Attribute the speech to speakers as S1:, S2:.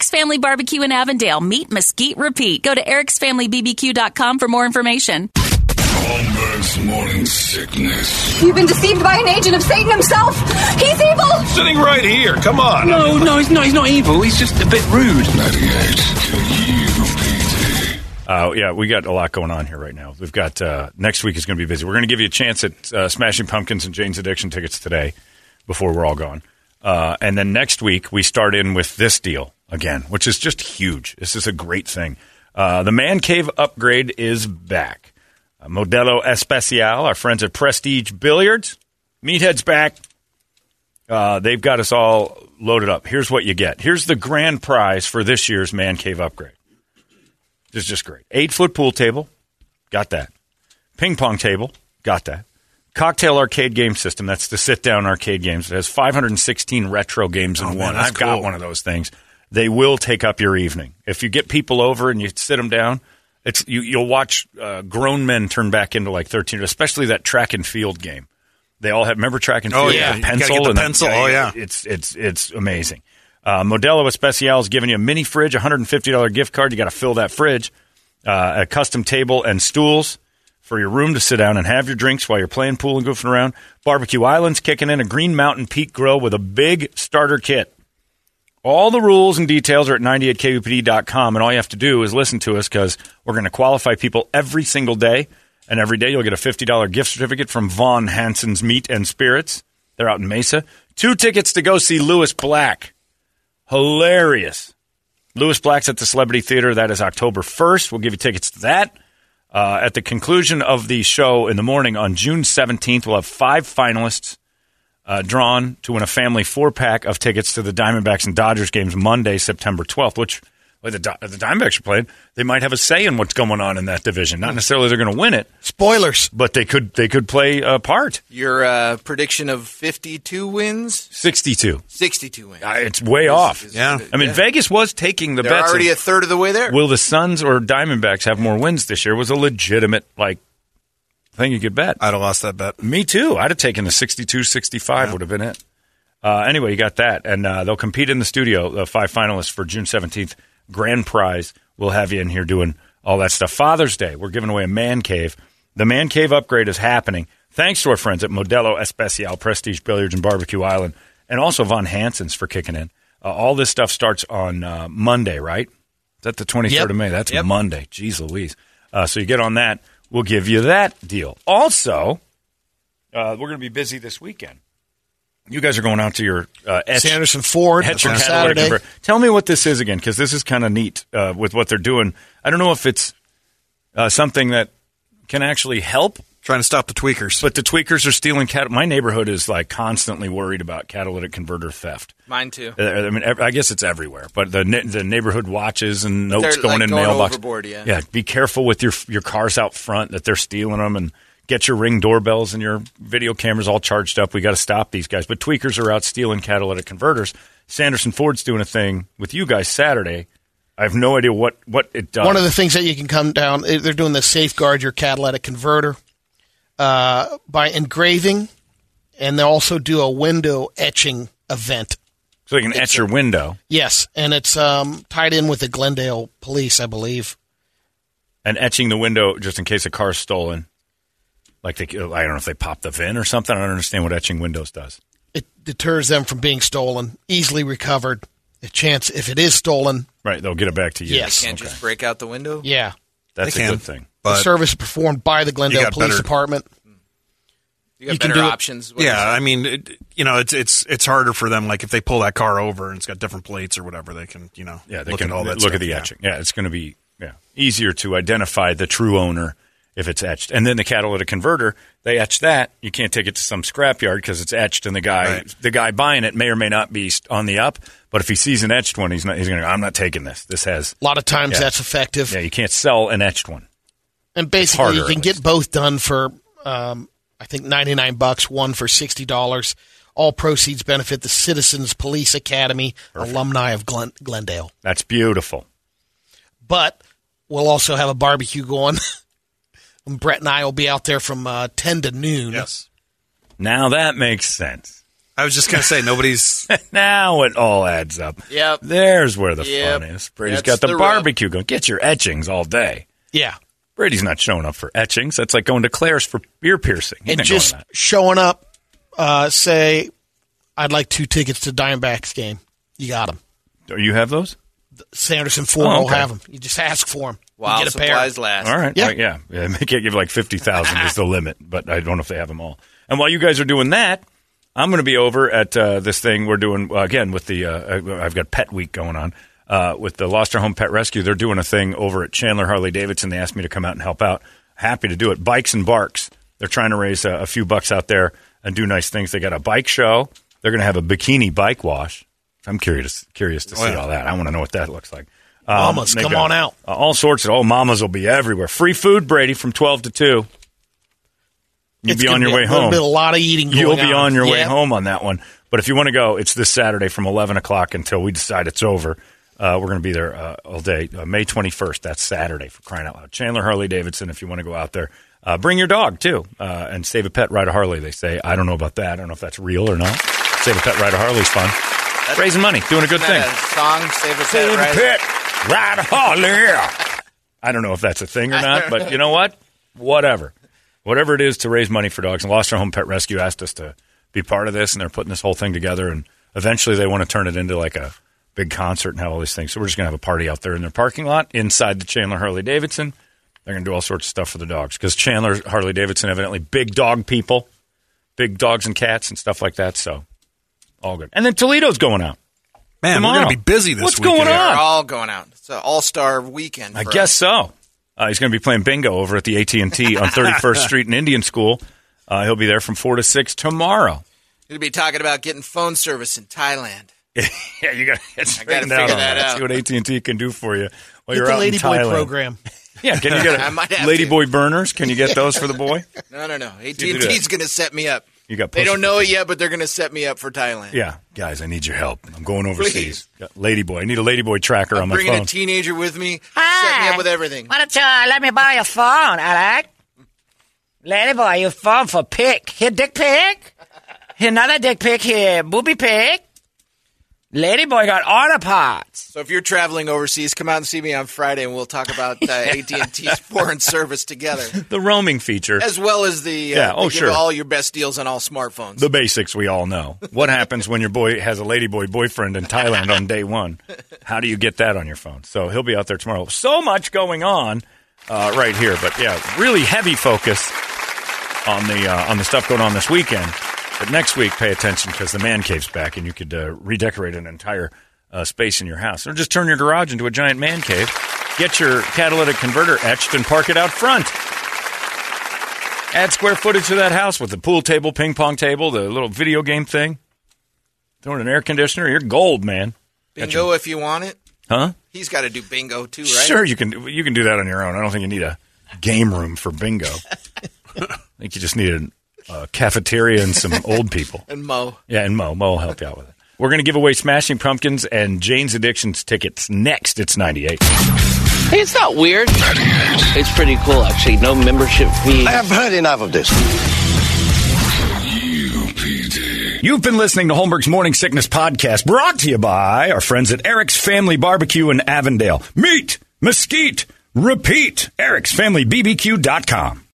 S1: Eric's Family Barbecue in Avondale. Meet, mesquite, repeat. Go to ericsfamilybbq.com for more information.
S2: Holmberg's morning sickness.
S3: You've been deceived by an agent of Satan himself. He's evil.
S4: Sitting right here. Come on.
S5: No, no, he's not. He's not evil. He's just a bit rude.
S2: 98 KUPD.
S6: Uh, yeah, we got a lot going on here right now. We've got uh, next week is going to be busy. We're going to give you a chance at uh, Smashing Pumpkins and Jane's Addiction tickets today before we're all gone. Uh, and then next week we start in with this deal again, which is just huge. This is a great thing. Uh, the Man Cave upgrade is back. Uh, Modelo Especial, our friends at Prestige Billiards, Meathead's back. Uh, they've got us all loaded up. Here's what you get. Here's the grand prize for this year's Man Cave upgrade. This is just great. Eight foot pool table, got that. Ping pong table, got that. Cocktail arcade game system, that's the sit down arcade games. It has 516 retro games in
S4: Oh, man,
S6: one. I've got one of those things. They will take up your evening. If you get people over and you sit them down, it's you, you'll watch uh, grown men turn back into like 13, especially that track and field game. They all have remember track and field.
S4: Oh,
S6: field.
S4: yeah.
S6: the
S4: You
S6: pencil
S4: the
S6: and
S4: pencil. Oh, yeah.
S6: It's it's it's amazing. Uh, Modelo Especial is giving you a mini fridge, $150 gift card. You got to fill that fridge. Uh, a custom table and stools for your room to sit down and have your drinks while you're playing pool and goofing around. Barbecue Island's kicking in a Green Mountain Peak Grill with a big starter kit. All the rules and details are at 98kupd.com, and all you have to do is listen to us because we're going to qualify people every single day. And every day you'll get a $50 gift certificate from Von Hansen's Meat and Spirits. They're out in Mesa. Two tickets to go see Lewis Black. Hilarious. Lewis Black's at the Celebrity Theater. That is October 1st. We'll give you tickets to that. Uh, at the conclusion of the show in the morning on June 17th, we'll have five finalists uh, drawn to win a family four pack of tickets to the Diamondbacks and Dodgers games Monday, September 12th, which well, the, Di- the Diamondbacks are playing. They might have a say in what's going on in that division. Not necessarily they're going to win it,
S7: Spoilers.
S6: but they could they could play a part.
S8: Your uh, prediction of 52 wins?
S6: 62.
S8: 62 wins.
S6: Uh, it's way off.
S8: is-
S4: Yeah.
S6: I mean, Vegas was taking the
S8: They're
S6: bets.
S8: already
S6: of-
S8: a third of the way there.
S6: will the Suns or Diamondbacks have more wins this year? Was a legitimate like thing you could bet.
S4: I'd have lost that bet.
S6: Me too. I'd have taken the 62 65 would have been it. Uh, anyway, you got that. And uh, they'll compete in the studio, the five finalists for June 17th. Grand prize. We'll have you in here doing all that stuff. Father's Day, we're giving away a man cave. The man cave upgrade is happening thanks to our friends at Modelo Especial, Prestige Billiards and Barbecue Island, and also Von Hansen's for kicking in. Uh, all this stuff starts on uh, Monday, right? Is that the 23rd
S7: Yep.
S6: of May? That's
S7: Yep.
S6: Monday. Jeez Louise. Uh, so you get on that. We'll give you that deal. Also, uh, we're going to be busy this weekend. You guys are going out to your uh, etch,
S7: Sanderson Ford
S6: etch your
S7: Saturday.
S6: Tell me what this is again, because this is kind of neat uh, with what they're doing. I don't know if it's uh, something that can actually help,
S4: Trying to stop the tweakers.
S6: but the tweakers are stealing cat. My neighborhood is like constantly worried about catalytic converter theft.
S8: Mine too.
S6: Uh, I mean, ev- I guess it's everywhere, but the ne- the neighborhood watches and notes
S8: They're,
S6: going
S8: like,
S6: in
S8: going
S6: mailbox.
S8: overboard, yeah.
S6: yeah. Be careful with your your cars out front that they're stealing them, and get your ring doorbells and your video cameras all charged up. We got to stop these guys. But tweakers are out stealing catalytic converters. Sanderson Ford's doing a thing with you guys Saturday. I have no idea what what it does.
S7: One of the things that you can come down, eh, they're doing the safeguard your catalytic converter uh, by engraving, and they also do a window etching event.
S6: so you can etch your window
S7: Yes, and it's um, tied in with the Glendale Police, I believe.
S6: and etching the window just in case a car's stolen. Like they, I don't know if they pop the VIN or something. I don't understand what etching windows does.
S7: It deters them from being stolen, easily recovered. A chance if it is stolen,
S6: Right, they'll get it back to you.
S7: Yes.
S8: Can't just break out the window.
S7: yeah.
S6: That's
S4: They
S6: a
S4: can.
S6: good thing.
S7: the service is performed by the Glendale Police
S4: better-
S7: Department.
S8: You got
S7: You can
S8: better
S7: do
S8: options. What
S4: Yeah, I mean, it, you know, it's it's it's harder for them. Like if they pull that car over and it's got different plates or whatever, they can, you know,
S6: Yeah, they
S4: look
S6: can
S4: at all that.
S6: look
S4: stuff.
S6: at the
S4: Yeah.
S6: etching. Yeah, it's going to be yeah easier to identify the true owner if it's etched. And then the catalytic converter, they etch that. You can't take it to some scrapyard because it's etched, and the guy
S4: Right.
S6: the guy buying it may or may not be on the up. But if he sees an etched one, he's not. He's going to. go, I'm not taking this. This has.
S7: A lot of times
S6: Yeah.
S7: that's effective.
S6: Yeah, you can't sell an etched one.
S7: And basically,
S6: harder,
S7: you can get both done for, um, I think, 99 bucks, one for $60. All proceeds benefit the Citizens Police Academy alumni of Glen- Glendale.
S6: That's beautiful.
S7: But we'll also have a barbecue going. and Brett and I will be out there from uh, 10 to noon.
S4: Yes,
S6: Now that makes sense.
S4: I was just gonna say nobody's.
S6: Now it all adds up.
S8: Yep.
S6: There's where the
S8: Yep.
S6: fun is. Brady's
S8: That's
S6: got the,
S8: the rub.
S6: barbecue going. Get your etchings all day.
S7: Yeah.
S6: Brady's not showing up for etchings. That's like going to Claire's for ear piercing. He's
S7: and just showing up, uh, say, I'd like two tickets to Diamondbacks game. You got them.
S6: Do you have those?
S7: Sanderson Ford
S6: Oh,
S7: will have them. You just ask for them.
S8: While
S7: get a pair.
S8: supplies last.
S6: All right.
S7: Yeah.
S6: All right, yeah. yeah. They can't give like 50,000 is the limit, but I don't know if they have them all. And while you guys are doing that, I'm going to be over at uh, this thing we're doing, uh, again, with the, uh, I've got Pet Week going on. Uh, with the Lost Our Home Pet Rescue, they're doing a thing over at Chandler Harley Davidson. They asked me to come out and help out. Happy to do it. Bikes and Barks. They're trying to raise a, a few bucks out there and do nice things. They got a bike show. They're going to have a bikini bike wash. I'm curious curious to see
S4: yeah.
S6: all that. I want to know what that looks like. Um,
S7: Mamas, come
S6: got,
S7: on out.
S6: uh, all sorts of oh, mamas will be everywhere. Free food, Brady, from twelve to two. You'll
S7: It's
S6: be on your way
S7: a
S6: home.
S7: bit- a lot of eating.
S6: You'll be on your way home on that one. But if you want to go, it's this Saturday from eleven o'clock until we decide it's over. Uh, we're going to be there uh, all day. Uh, May twenty first. That's Saturday for crying out loud. Chandler Harley Davidson. If you want to go out there, uh, bring your dog too, uh, and save a pet. Ride a Harley. They say. I don't know about that. I don't know if that's real or not. Save a pet. Ride a Harley's fun. Raising money, doing a good thing.
S8: a song, Save a Pet,
S6: Save a pet, ride a. I don't know if that's a thing or not, but you know what? Whatever. Whatever it is to raise money for dogs. And Lost Our Home Pet Rescue asked us to be part of this, and they're putting this whole thing together. And eventually they want to turn it into like a big concert and have all these things. So we're just going to have a party out there in their parking lot inside the Chandler Harley Davidson. They're going to do all sorts of stuff for the dogs because Chandler Harley Davidson, evidently, big dog people, big dogs and cats and stuff like that. So all good. And then Toledo's going out.
S4: Man,
S6: Tomorrow.
S4: we're gonna be busy this
S6: What's
S4: weekend.
S6: going on?
S8: They're all going out. It's an all-star weekend.
S6: I guess
S8: us.
S6: so. Uh, he's going to be playing bingo over at the AT and T on 31st Street in Indian School. Uh, he'll be there from four to six tomorrow.
S8: He'll be talking about getting phone service in Thailand.
S6: yeah, you got to get straightened
S8: figure
S6: out on
S8: that
S6: that.
S8: out.
S6: See what AT and T can do for you while
S7: Get
S6: you're
S7: the
S6: out in
S7: Ladyboy
S6: Thailand.
S7: program.
S6: Yeah, can you get
S8: I might
S6: a Ladyboy burners? Can you get those for the boy?
S8: No, no, no. AT&T's going to set me up.
S6: You got
S8: They don't know it yet, but they're going to set me up for Thailand.
S6: Yeah, guys, I need your help. I'm going overseas.
S8: Please.
S6: Got Ladyboy, I need a Ladyboy tracker
S8: I'm
S6: on my phone.
S8: bringing a teenager with me. Set me
S9: Hi.
S8: up with everything.
S9: Why don't you uh, let me borrow your phone, Alec? Ladyboy, your phone for pic. Here, dick pic. Here, another dick pic here. Booby pic. Ladyboy got auto parts.
S8: So if you're traveling overseas, come out and see me on Friday, and we'll talk about uh, AT&T's foreign service together,
S6: the roaming feature.
S8: as well as the
S6: Yeah,
S8: uh,
S6: oh,
S8: give
S6: sure.
S8: all your best deals on all smartphones.
S6: the basics we all know. What happens when your boy has a ladyboy boyfriend in Thailand on day one? How do you get that on your phone? So he'll be out there tomorrow. So much going on uh, right here, but yeah, really heavy focus on the uh, on the stuff going on this weekend. But next week, pay attention because the man cave's back, and you could uh, redecorate an entire uh, space in your house, or just turn your garage into a giant man cave. Get your catalytic converter etched and park it out front. Add square footage to that house with the pool table, ping pong table, the little video game thing. Throw in an air conditioner. You're gold, man.
S8: bingo, if you want it.
S6: Huh?
S8: He's got to do bingo too, right?
S6: Sure, you can. You can do that on your own. I don't think you need a game room for bingo. I think you just need a, a cafeteria and some old people.
S8: And Mo.
S6: Yeah, and Mo. Mo will help you out with it. We're going to give away Smashing Pumpkins and Jane's Addictions tickets next. It's 98.
S10: Hey, it's not weird. It's pretty cool, actually. No membership fee.
S2: I have heard enough of this. UPD.
S6: You've been listening to Holmberg's Morning Sickness Podcast, brought to you by our friends at Eric's Family Barbecue in Avondale. Meet, mesquite, repeat. Eric'sFamilyBBQ.com.